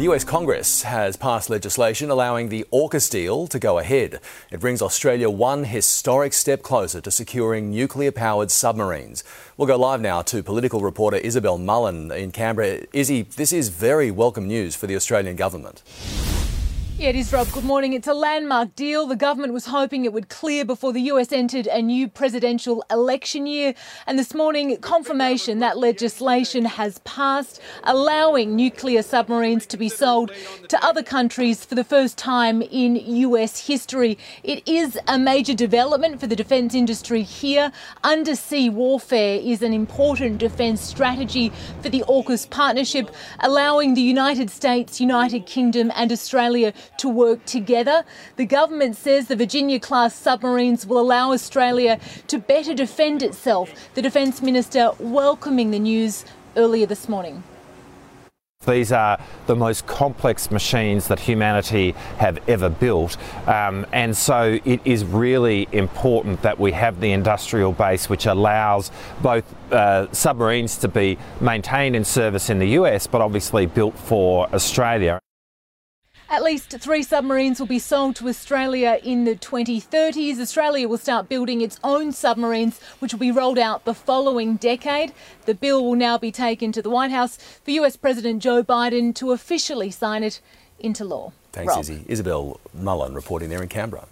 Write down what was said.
The US Congress has passed legislation allowing the AUKUS deal to go ahead. It brings Australia one historic step closer to securing nuclear powered submarines. We'll go live now to political reporter Isabel Mullen in Canberra. Izzy, this is very welcome news for the Australian government. Yeah, it is, Rob. Good morning. It's a landmark deal. The government was hoping it would clear before the US entered a new presidential election year. And this morning, confirmation that legislation has passed, allowing nuclear submarines to be sold to other countries for the first time in US history. It is a major development for the defence industry here. Undersea warfare is an important defence strategy for the AUKUS partnership, allowing the United States, United Kingdom, and Australia to work together. The government says the Virginia class submarines will allow Australia to better defend itself. The Defence Minister welcoming the news earlier this morning. These are the most complex machines that humanity have ever built, um, and so it is really important that we have the industrial base which allows both uh, submarines to be maintained in service in the US, but obviously built for Australia. At least three submarines will be sold to Australia in the 2030s. Australia will start building its own submarines, which will be rolled out the following decade. The bill will now be taken to the White House for US President Joe Biden to officially sign it into law. Thanks, Rob. Izzy. Isabel Mullen reporting there in Canberra.